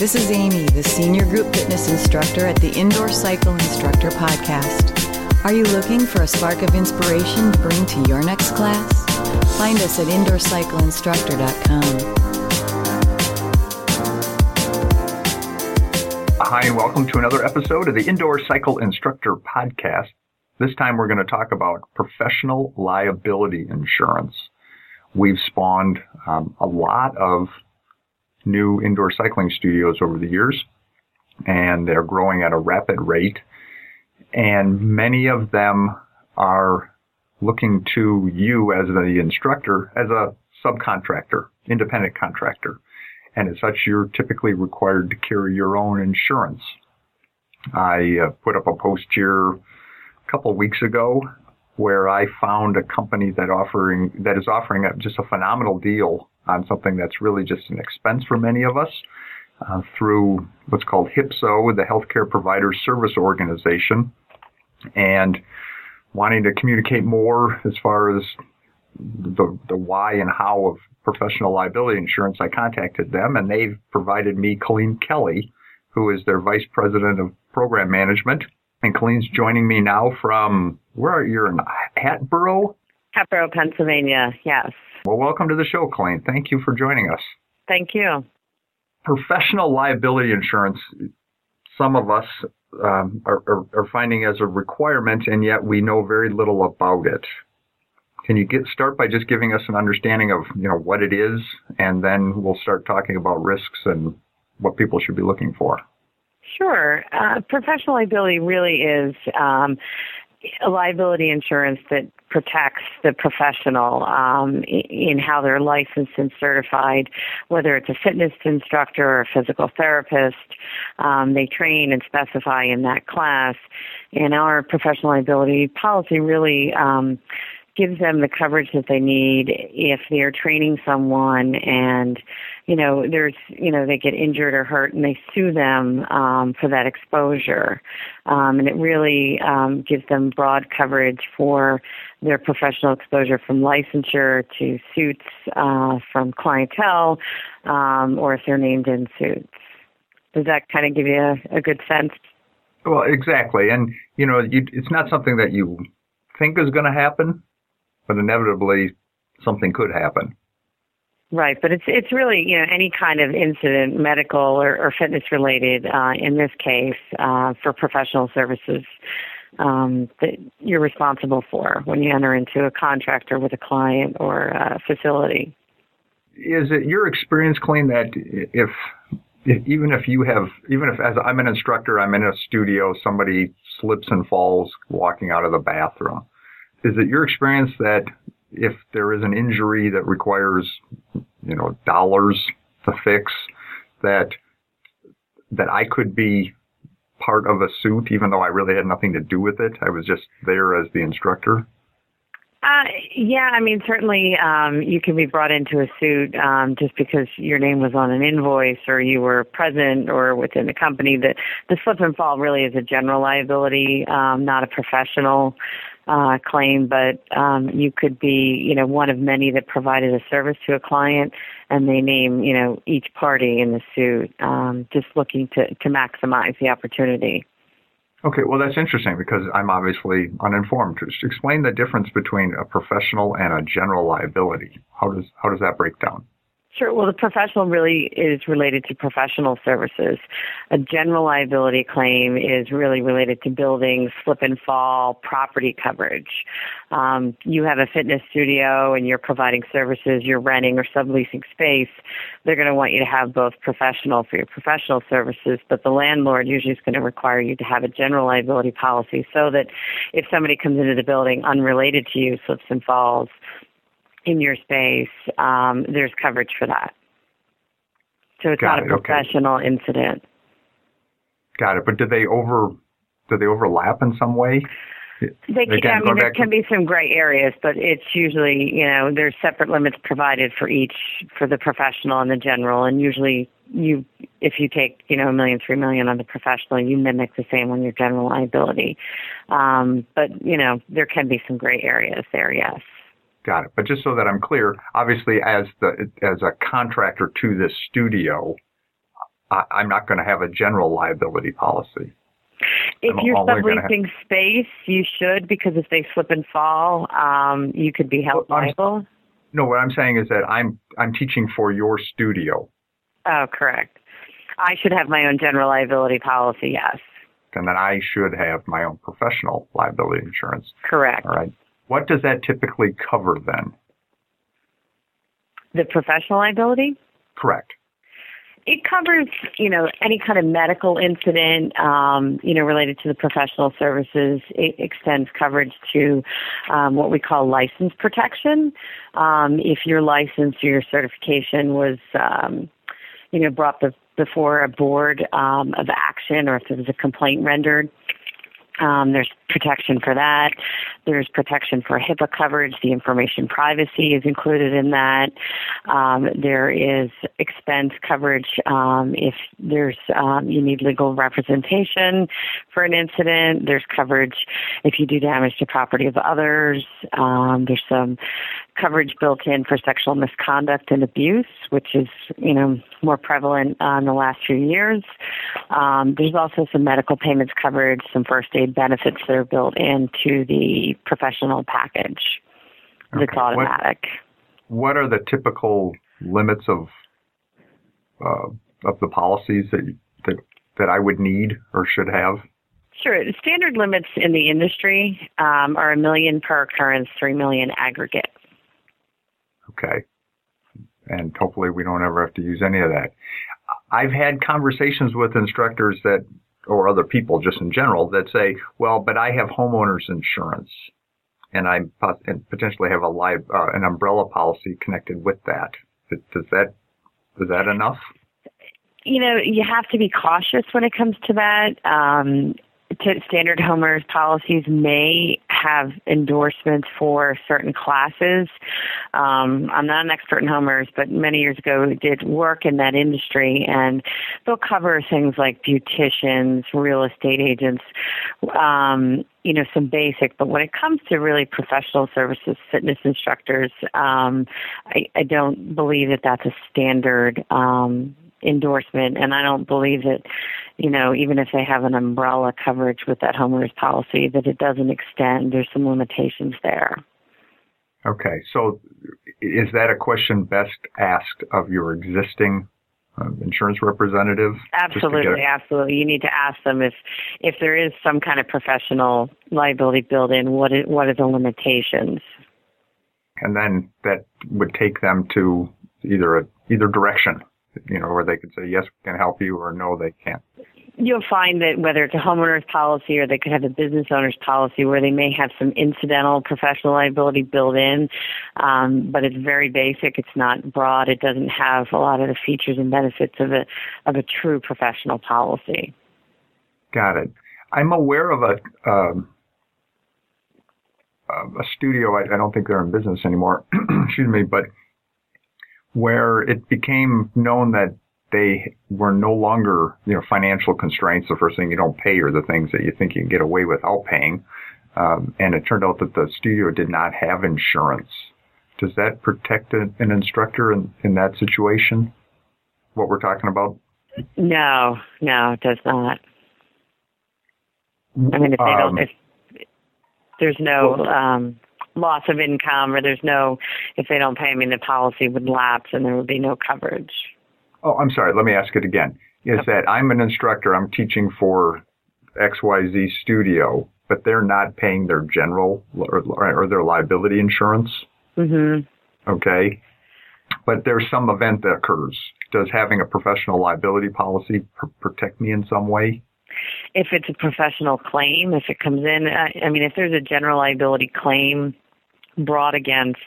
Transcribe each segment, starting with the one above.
This is Amy, the Senior Group Fitness Instructor at the Indoor Cycle Instructor Podcast. Are you looking for a spark of inspiration to bring to your next class? Find us at indoorcycleinstructor.com. Hi, and welcome to another episode of the Indoor Cycle Instructor Podcast. This time we're going to talk about professional liability insurance. We've spawned um, a lot of new indoor cycling studios over the years, and they're growing at a rapid rate. And many of them are looking to you as the instructor as a subcontractor, independent contractor. And as such, you're typically required to carry your own insurance. I uh, put up a post here a couple of weeks ago where I found a company that offering that is offering a, just a phenomenal deal on something that's really just an expense for many of us uh, through what's called HIPSO, the Healthcare Provider Service Organization, and wanting to communicate more as far as the, the why and how of professional liability insurance, I contacted them and they've provided me Colleen Kelly, who is their vice president of program management. And Colleen's joining me now from where are you in Hatboro? Hatboro, Pennsylvania. Yes. Well, welcome to the show, Colleen. Thank you for joining us. Thank you. Professional liability insurance, some of us um, are, are, are, finding as a requirement, and yet we know very little about it. Can you get start by just giving us an understanding of you know what it is, and then we'll start talking about risks and what people should be looking for. Sure. Uh, professional liability really is um, a liability insurance that protects the professional um, in how they're licensed and certified, whether it's a fitness instructor or a physical therapist. Um, they train and specify in that class. And our professional liability policy really um, gives them the coverage that they need if they're training someone and you know there's you know they get injured or hurt and they sue them um, for that exposure. Um, and it really um, gives them broad coverage for their professional exposure from licensure to suits uh, from clientele um, or if they're named in suits. Does that kind of give you a, a good sense? Well exactly. And you know you, it's not something that you think is going to happen but inevitably something could happen. Right, but it's it's really you know any kind of incident, medical or, or fitness related. Uh, in this case, uh, for professional services um, that you're responsible for when you enter into a contract or with a client or a facility. Is it your experience, Colleen, that if, if even if you have even if as I'm an instructor, I'm in a studio, somebody slips and falls walking out of the bathroom is it your experience that if there is an injury that requires, you know, dollars to fix, that that I could be part of a suit, even though I really had nothing to do with it. I was just there as the instructor. Uh, yeah, I mean, certainly um, you can be brought into a suit um, just because your name was on an invoice or you were present or within the company. The, the slip and fall really is a general liability, um, not a professional uh, claim, but um, you could be, you know, one of many that provided a service to a client, and they name, you know, each party in the suit, um, just looking to to maximize the opportunity. Okay, well that's interesting because I'm obviously uninformed. Just explain the difference between a professional and a general liability. How does how does that break down? Sure. Well, the professional really is related to professional services. A general liability claim is really related to building slip and fall, property coverage. Um, you have a fitness studio and you're providing services, you're renting or subleasing space. They're going to want you to have both professional for your professional services, but the landlord usually is going to require you to have a general liability policy so that if somebody comes into the building unrelated to you, slips and falls, in your space, um, there's coverage for that. So it's Got not a professional okay. incident. Got it. But do they over do they overlap in some way? They can, Again, I mean, there can be some gray areas, but it's usually, you know, there's separate limits provided for each, for the professional and the general, and usually you, if you take, you know, a million, three million on the professional, you mimic the same on your general liability. Um, but, you know, there can be some gray areas there, yes. Got it. But just so that I'm clear, obviously, as the as a contractor to this studio, I, I'm not going to have a general liability policy. If I'm you're subleasing space, you should because if they slip and fall, um, you could be held Well, I'm- liable. No, what I'm saying is that I'm I'm teaching for your studio, Oh, correct. I should have my own general liability policy. Yes, and then I should have my own professional liability insurance. correct. All right. What does that typically cover then? The professional liability. Correct. It covers, you know, any kind of medical incident, um, you know, related to the professional services. It extends coverage to um, what we call license protection. Um, if your license or your certification was, um, you know, brought be- before a board um, of action, or if there was a complaint rendered, um, there's protection for that. There's protection for HIPAA coverage. The information privacy is included in that. Um, there is expense coverage um, if there's um, you need legal representation for an incident. There's coverage if you do damage to property of others. Um, there's some coverage built in for sexual misconduct and abuse, which is you know more prevalent uh, in the last few years. Um, there's also some medical payments coverage, some first aid benefits that are built into the professional package. That's Okay. What- automatic. What are the typical limits of uh, of the policies that that that I would need or should have? Sure. The standard limits in the industry um, are a million per occurrence, three million aggregate. Okay. And hopefully we don't ever have to use any of that. I've had conversations with instructors that, or other people just in general, that say, well, but I have homeowners insurance and I potentially have a live, uh, an umbrella policy connected with that. Th- Does that, is that enough? You know, you have to be cautious when it comes to that. Um, standard homeowners policies may have endorsements for certain classes. Um, I'm not an expert in homeowners, but many years ago did work in that industry, and they'll cover things like beauticians, real estate agents, um, you know, some basic. But when it comes to really professional services, fitness instructors, um, I, I don't believe that that's a standard. Um, endorsement and I don't believe that you know even if they have an umbrella coverage with that homeowners policy that it doesn't extend. There's some limitations there. Okay. So is that a question best asked of your existing uh, insurance representative? Just to get absolutely. a- absolutely. You need to ask them if if there is some kind of professional liability built in what is, what are the limitations? And then that would take them to either a, either direction, you know, where they could say yes, we can help you, or no, they can't. you'll find that whether it's a homeowner's policy or they could have a business owner's policy where they may have some incidental professional liability built in, um, but it's very basic. It's not broad. It doesn't have a lot of the features and benefits of a of a true professional policy. Got it. I'm aware of a um, a studio. I, I don't think they're in business anymore. excuse me, but where it became known that they were no longer, you know, financial constraints. The first thing you don't pay are the things that you think you can get away without paying. Um, and it turned out that the studio did not have insurance. Does that protect an, instructor in, in that situation? What we're talking about? No, no, it does not. I mean, if they Um, don't, if there's no um, loss of income or there's no, if they don't pay, me, the policy would lapse and there would be no coverage. Oh, I'm sorry. Let me ask it again. Is that I'm an instructor. I'm teaching for XYZ studio, but they're not paying their general or, or their liability insurance. Mm-hmm. Okay. But there's some event that occurs. Does having a professional liability policy pr- protect me in some way? if it's a professional claim, if it comes in, uh, I mean, if there's a general liability claim brought against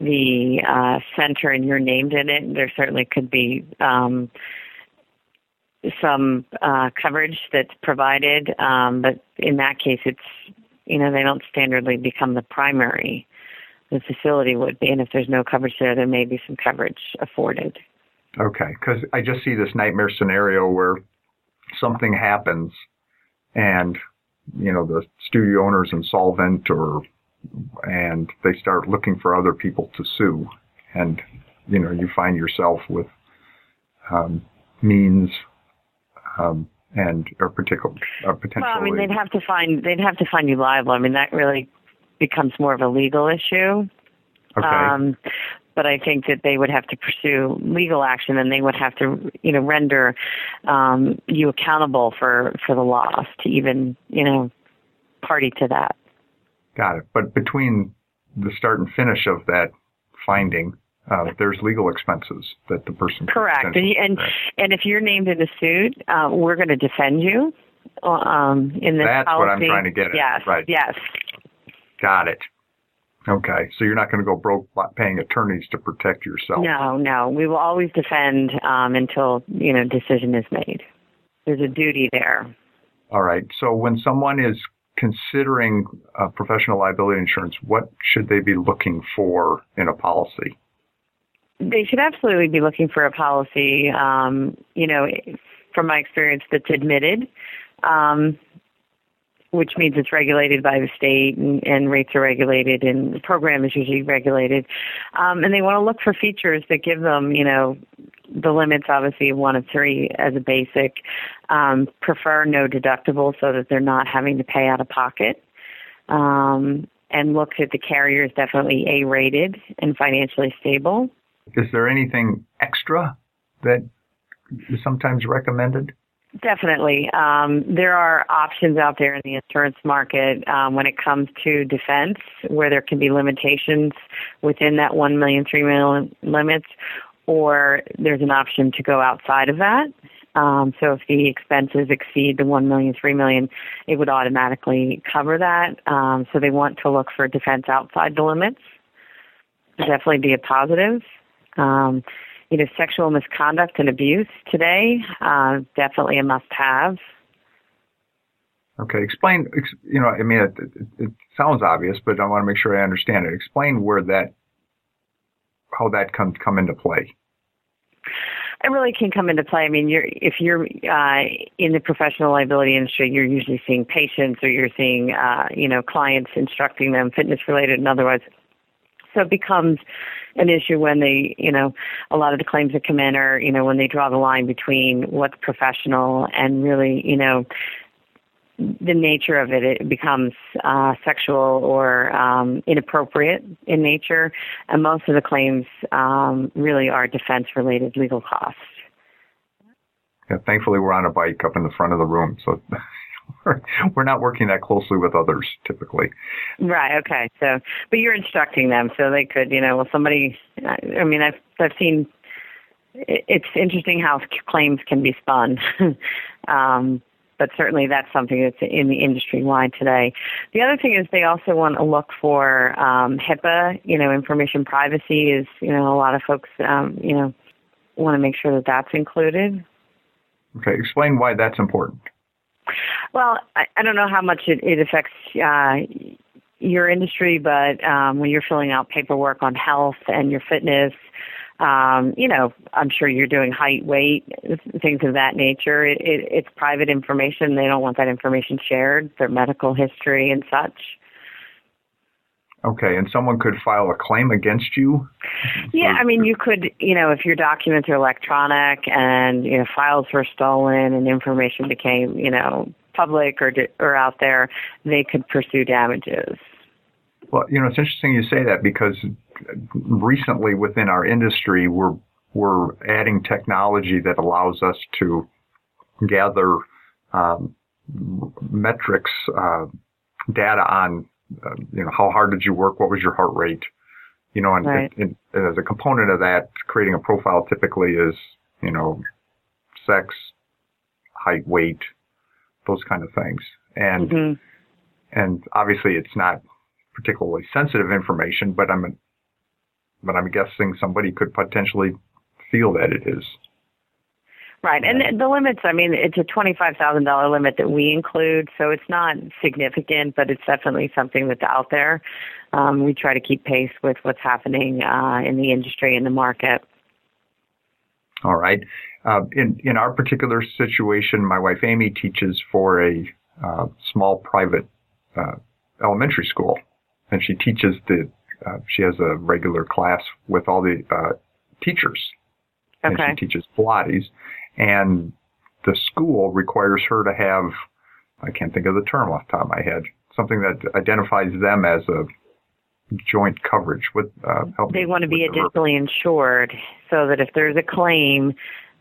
the uh, center and you're named in it, there certainly could be um, some uh, coverage that's provided. Um, but in that case, it's you know they don't standardly become the primary. The facility would be, and if there's no coverage there, there may be some coverage afforded. Okay. Because I just see this nightmare scenario where something happens and, you know, the studio owner's insolvent or, and they start looking for other people to sue. And, you know, you find yourself with, um, means um, and or particular or potentially. Well, I mean, they'd have to find they'd have to find you liable. I mean, that really becomes more of a legal issue. Okay. Um, but I think that they would have to pursue legal action, and they would have to, you know, render um, you accountable for for the loss to even, you know, party to that. Got it. But between the start and finish of that finding, uh, there's legal expenses that the person Correct, and and, and if you're named in a suit, uh, we're going to defend you. Um, in this That's policy. what I'm trying to get at. Yes, Right. yes, Got it. Okay, so you're not going to go broke by paying attorneys to protect yourself. no, no. We will always defend um, until you know decision is made. There's a duty there. All right. So when someone is considering uh, professional liability insurance, what should they be looking for in a policy? They should absolutely be looking for a policy. Um, you know, from my experience, that's admitted. Um, which means it's regulated by the state and, and rates are regulated and the program is usually regulated. Um, and they want to look for features that give them, you know, the limits obviously one of three as a basic. Um, prefer no deductible so that they're not having to pay out of pocket. Um, and look at the carrier is definitely A rated and financially stable. Is there anything extra that is sometimes recommended? Definitely. Um, there are options out there in the insurance market um, when it comes to defense where there can be limitations within that 1 million, 3 million limits, or there's an option to go outside of that. Um, so if the expenses exceed the 1 million, 3 million, it would automatically cover that. Um, so they want to look for defense outside the limits. Definitely be a positive. Um, you know, sexual misconduct and abuse today, uh, definitely a must-have. Okay, explain. ex- You know, I mean, it, it, it sounds obvious, but I want to make sure I understand it. Explain where that, how that comes come into play. It really can come into play. I mean, you're if you're uh, in the professional liability industry, you're usually seeing patients or you're seeing, uh, you know, clients instructing them, fitness related and otherwise. So it becomes an issue when they, you know, a lot of the claims that come in are, you know, when they draw the line between what's professional and really, you know, the nature of it, it becomes uh, sexual or um, inappropriate in nature, and most of the claims um, really are defense-related legal costs. Yeah, thankfully, we're on a bike up in the front of the room, so we're, we're not working that closely with others typically. Right. Okay. So, but you're instructing them, so they could, you know, well, somebody. I mean, I've I've seen. It's interesting how claims can be spun. um, but certainly that's something that's in the industry wide today. The other thing is they also want to look for um, HIPAA. You know, information privacy is. You know, a lot of folks. Um, you know, want to make sure that that's included. Okay, explain why that's important. Well, I, I don't know how much it, it affects uh, your industry, but um, when you're filling out paperwork on health and your fitness, um, you know, I'm sure you're doing height, weight, things of that nature. It, it, it's private information. They don't want that information shared, their medical history and such. Okay, and someone could file a claim against you. Yeah, I mean, you could, you know, if your documents are electronic and you know files were stolen and information became, you know, public or or out there, they could pursue damages. Well, you know, it's interesting you say that because recently within our industry, we're we're adding technology that allows us to gather um, metrics, uh, data on, uh, you know, how hard did you work, what was your heart rate, you know, and, Right. and, and as a component of that, creating a profile typically is, you know, sex, height, weight, those kind of things, and hmm and obviously it's not particularly sensitive information, but I'm but I'm guessing somebody could potentially feel that it is. Right, and the- limits. I mean, it's a twenty-five thousand dollar limit that we include, so it's not significant, but it's definitely something that's out there. Um, we try to keep pace with what's happening uh, in the industry and the market. All right. Uh, in in our particular situation, my wife Amy teaches for a uh, small private uh, elementary school, and she teaches the. Uh, she has a regular class with all the uh, teachers, and she teaches Pilates, and the school requires her to have, I can't think of the term off the top of my head, something that identifies them as a joint coverage with uh, They want to be additionally insured so that if there's a claim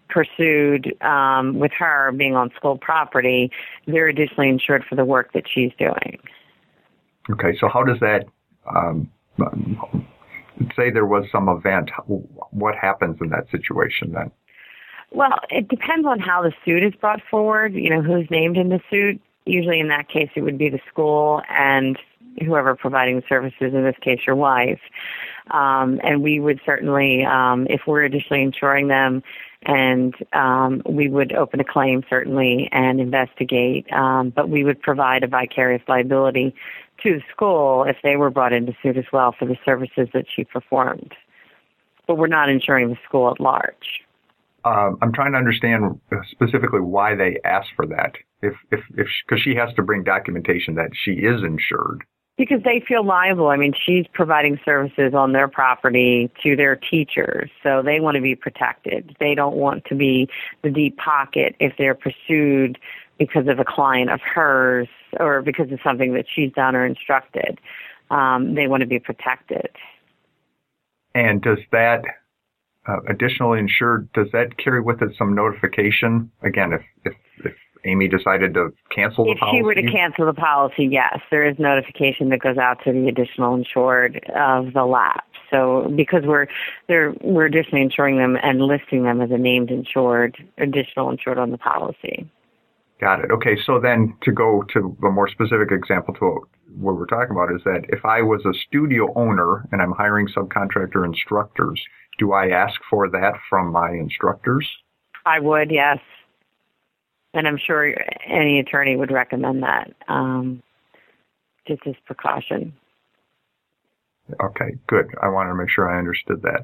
pursued um, with her being on school property, they're additionally insured for the work that she's doing. Okay, so how does that, um, say there was some event, what happens in that situation then? Well, it depends on how the suit is brought forward, you know, who's named in the suit. Usually in that case, it would be the school and whoever providing the services, in this case, your wife. Um, and we would certainly, um, if we're additionally insuring them, and um, we would open a claim certainly and investigate. Um, but we would provide a vicarious liability to the school if they were brought into suit as well for the services that she performed. But we're not insuring the school at large. Um, I'm trying to understand specifically why they asked for that. If if if because she has to bring documentation that she is insured. Because they feel liable. I mean, she's providing services on their property to their teachers, so they want to be protected. They don't want to be the deep pocket if they're pursued because of a client of hers or because of something that she's done or instructed. Um, they want to be protected. And does that uh, additionally insured, does that carry with it some notification? Again, if, if, if Amy decided to cancel the if policy? If she were to cancel the policy, yes, there is notification that goes out to the additional insured of the lapse. So because we're there, we're additionally insuring them and listing them as a named insured, additional insured on the policy. Got it. Okay, so then to go to a more specific example to what we're talking about is that if I was a studio owner and I'm hiring subcontractor instructors, do I ask for that from my instructors? I would, yes. And I'm sure any attorney would recommend that, um, just as precaution. Okay, good. I wanted to make sure I understood that.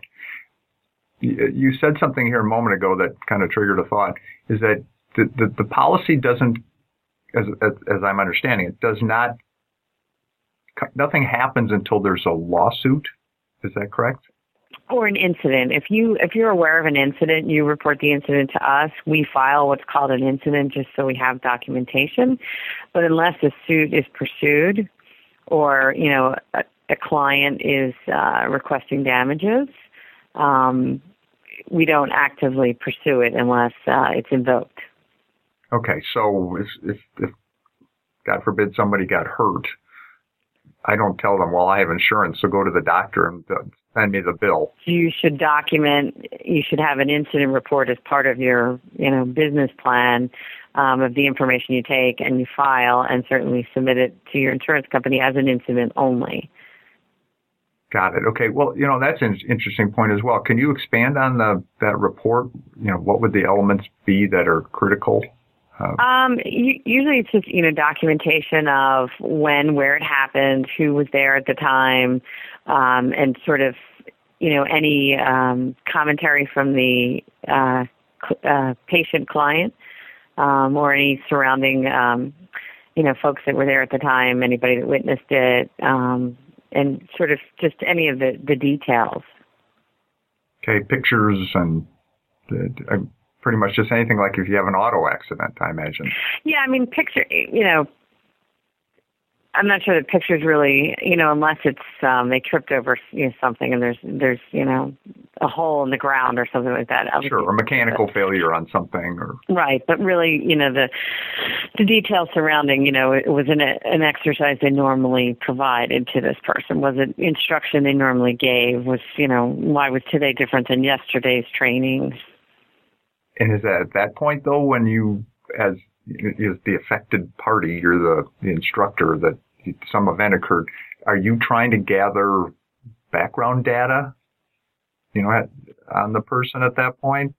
You said something here a moment ago that kind of triggered a thought. Is that the, the, the policy doesn't, as, as, as I'm understanding it, does not, nothing happens until there's a lawsuit. Is that correct? or an incident. If you if you're aware of an incident, you report the incident to us. We file what's called an incident just so we have documentation. But unless a suit is pursued, or you know a, a client is uh, requesting damages, um, we don't actively pursue it unless uh, it's invoked. Okay, so if, if, if God forbid somebody got hurt, I don't tell them, well, I have insurance, so go to the doctor and send me the bill. You should document. You should have an incident report as part of your, you know, business plan um, of the information you take and you file, and certainly submit it to your insurance company as an incident only. Got it. Okay. Well, you know that's an interesting point as well. Can you expand on the that report? You know, what would the elements be that are critical? Um, usually it's just you know documentation of when, where it happened, who was there at the time, um, and sort of, you know, any um, commentary from the uh, uh, patient client um, or any surrounding, um, you know, folks that were there at the time, anybody that witnessed it, um, and sort of just any of the, the details. Okay, pictures and uh, pretty much just anything like if you have an auto accident, I imagine. Yeah, I mean, picture, you know, I'm not sure that pictures really, you know, unless it's um they tripped over you know, something and there's there's you know a hole in the ground or something like that. Sure, or mechanical but, failure on something, or right. But really, you know, the the details surrounding, you know, it was an an exercise they normally provided to this person. Was it instruction they normally gave? Was you know why was today different than yesterday's training? And is that at that point though when you as is the affected party, you're the, the instructor that some event occurred. Are you trying to gather background data, you know, at, on the person at that point?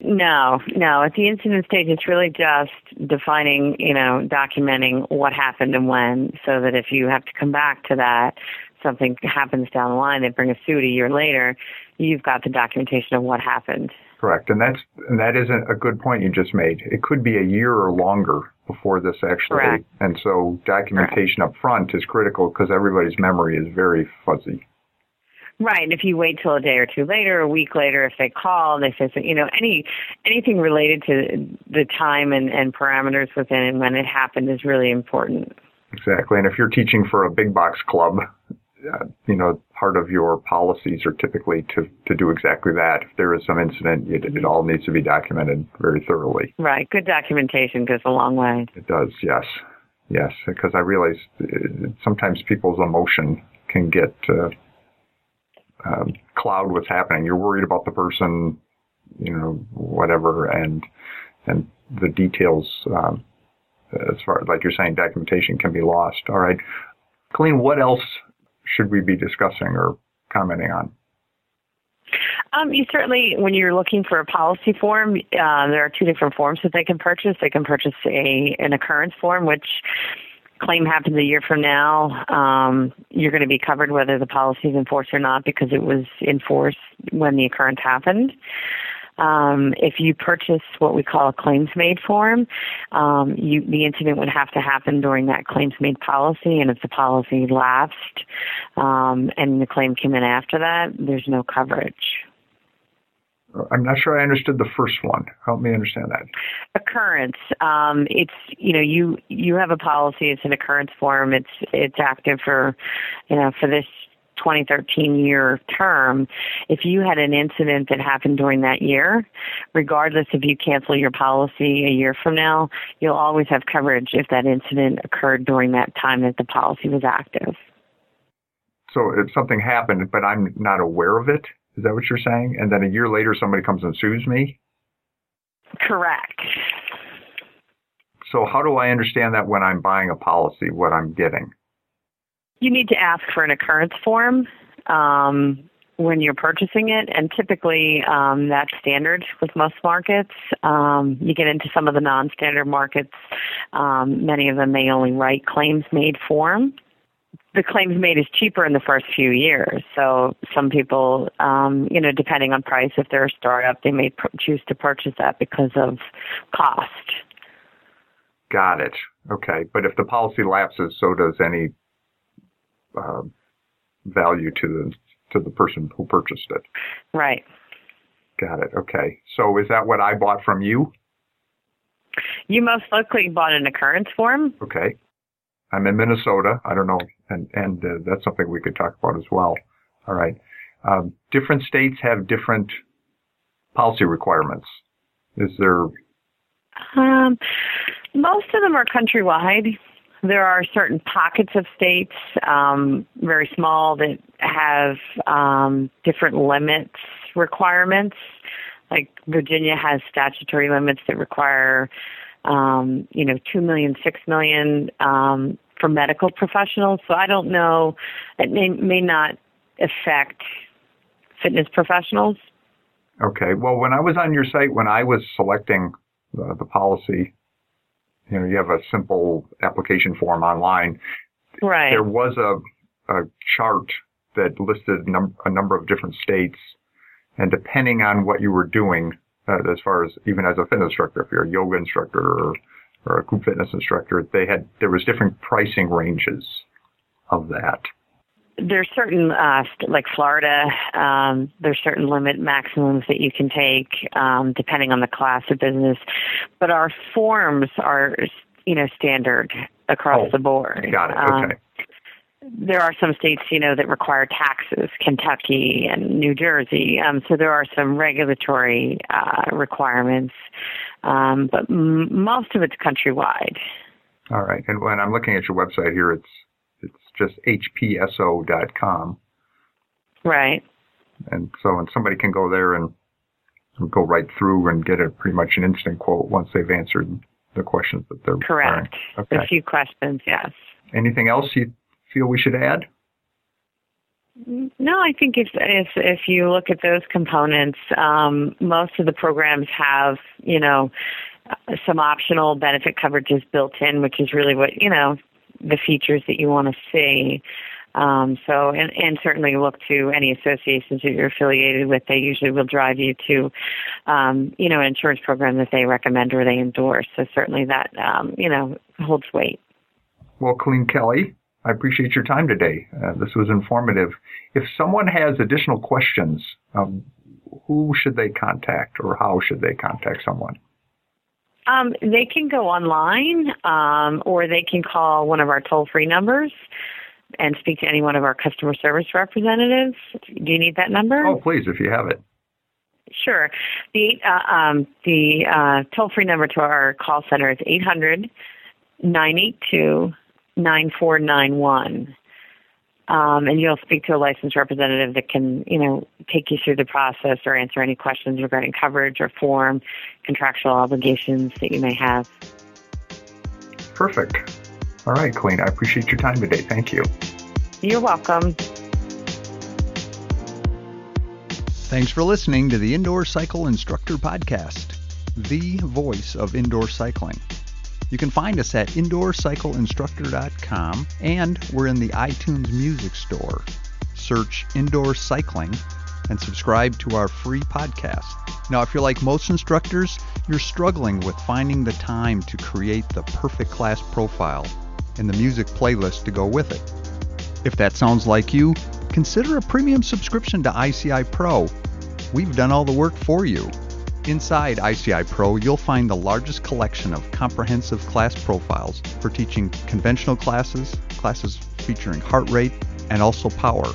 No, no. At the incident stage, it's really just defining, you know, documenting what happened and when, so that if you have to come back to that, something happens down the line, they bring a suit a year later, you've got the documentation of what happened. Correct, and that's and that isn't a good point you just made. It could be a year or longer before this actually, Correct. and so documentation Correct. up front is critical because everybody's memory is very fuzzy. Right, and if you wait till a day or two later, a week later, if they call, and they say, you know, any anything related to the time and, and parameters within and when it happened is really important. Exactly, and if you're teaching for a big box club, uh, you know, part of your policies are typically to, to do exactly that. If there is some incident, it, it all needs to be documented very thoroughly. Right. Good documentation goes a long way. It does, yes. Yes, because I realize uh, sometimes people's emotion can get uh, um, cloud what's happening. You're worried about the person, you know, whatever, and and the details, um, as far like you're saying, documentation can be lost. All right, Colleen, what else should we be discussing or commenting on? Um, you certainly, when you're looking for a policy form, uh, there are two different forms that they can purchase. They can purchase a an occurrence form, which claim happens a year from now, um, you're going to be covered whether the policy is enforced or not because it was enforced when the occurrence happened. Um, if you purchase what we call a claims made form, um, you, the incident would have to happen during that claims made policy, and if the policy lapsed um, and the claim came in after that, there's no coverage. I'm not sure I understood the first one. Help me understand that. Occurrence. Um, it's you know you you have a policy. It's an occurrence form. It's it's active for you know for this 2013 year term, if you had an incident that happened during that year, regardless if you cancel your policy a year from now, you'll always have coverage if that incident occurred during that time that the policy was active. So if something happened, but I'm not aware of it, is that what you're saying? And then a year later, somebody comes and sues me? Correct. So how do I understand that when I'm buying a policy, what I'm getting? You need to ask for an occurrence form um, when you're purchasing it, and typically um, that's standard with most markets. Um, you get into some of the non-standard markets, um, many of them may only write claims made form. The claims made is cheaper in the first few years, so some people, um, you know, depending on price, if they're a startup, they may pr- choose to purchase that because of cost. Got it. Okay, but if the policy lapses, so does any uh, value to the to the person who purchased it. Right. Got it. Okay. So is that what I bought from you? You most likely bought an occurrence form. Okay. I'm in Minnesota. I don't know, and and uh, that's something we could talk about as well. All right. Um, different states have different policy requirements. Is there? Um, most of them are countrywide. There are certain pockets of states, um, very small, that have um, different limits requirements. Like Virginia has statutory limits that require, um, you know, two million, six million um, for medical professionals. So I don't know. It may, may not affect fitness professionals. Okay. Well, when I was on your site, when I was selecting the, the policy, you know, you have a simple application form online. Right. There was a, a chart that listed num- a number of different states, and depending on what you were doing, uh, as far as even as a fitness instructor, if you're a yoga instructor or, or a group fitness instructor, they had there was different pricing ranges of that there's certain uh like Florida um there's certain limit maximums that you can take um depending on the class of business but our forms are you know standard across oh, the board got it okay um, there are some states, you know, that require taxes, Kentucky and New Jersey. Um, so there are some regulatory uh, requirements, um, but m- most of it's countrywide. All right. And when I'm looking at your website here, it's just hpso.com. Right. And so, and somebody can go there and, and go right through and get a pretty much an instant quote once they've answered the questions that they're correct. Okay. A few questions, yes. Anything else you feel we should add? No, I think if if if you look at those components, um, most of the programs have you know some optional benefit coverages built in, which is really what you know the features that you want to see. Um, so, and, and certainly look to any associations that you're affiliated with. They usually will drive you to, um, you know, an insurance program that they recommend or they endorse. So certainly that, um, you know, holds weight. Well, Colleen Kelly, I appreciate your time today. Uh, this was informative. If someone has additional questions, um, who should they contact or how should they contact someone? Um, they can go online um, or they can call one of our toll free numbers and speak to any one of our customer service representatives. Do you need that number? Oh, please, if you have it. Sure. The uh, um, the uh, toll free number to our call center is eight hundred nine eight two nine four nine one. Um, and you'll speak to a licensed representative that can, you know, take you through the process or answer any questions regarding coverage or form, contractual obligations that you may have. Perfect. All right, Colleen, I appreciate your time today. Thank you. You're welcome. Thanks for listening to the Indoor Cycle Instructor Podcast, the voice of indoor cycling. You can find us at indoorcycleinstructor.com and we're in the iTunes Music Store. Search Indoor Cycling and subscribe to our free podcast. Now, if you're like most instructors, you're struggling with finding the time to create the perfect class profile and the music playlist to go with it. If that sounds like you, consider a premium subscription to ICI Pro. We've done all the work for you. Inside ICI Pro, you'll find the largest collection of comprehensive class profiles for teaching conventional classes, classes featuring heart rate, and also power.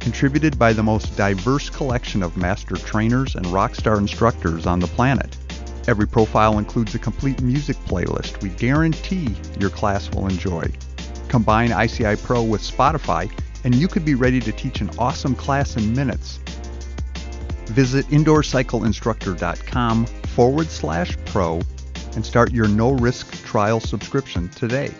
Contributed by the most diverse collection of master trainers and rockstar instructors on the planet. Every profile includes a complete music playlist we guarantee your class will enjoy. Combine ICI Pro with Spotify, and you could be ready to teach an awesome class in minutes Visit indoorcycleinstructor.com forward slash pro and start your no risk trial subscription today.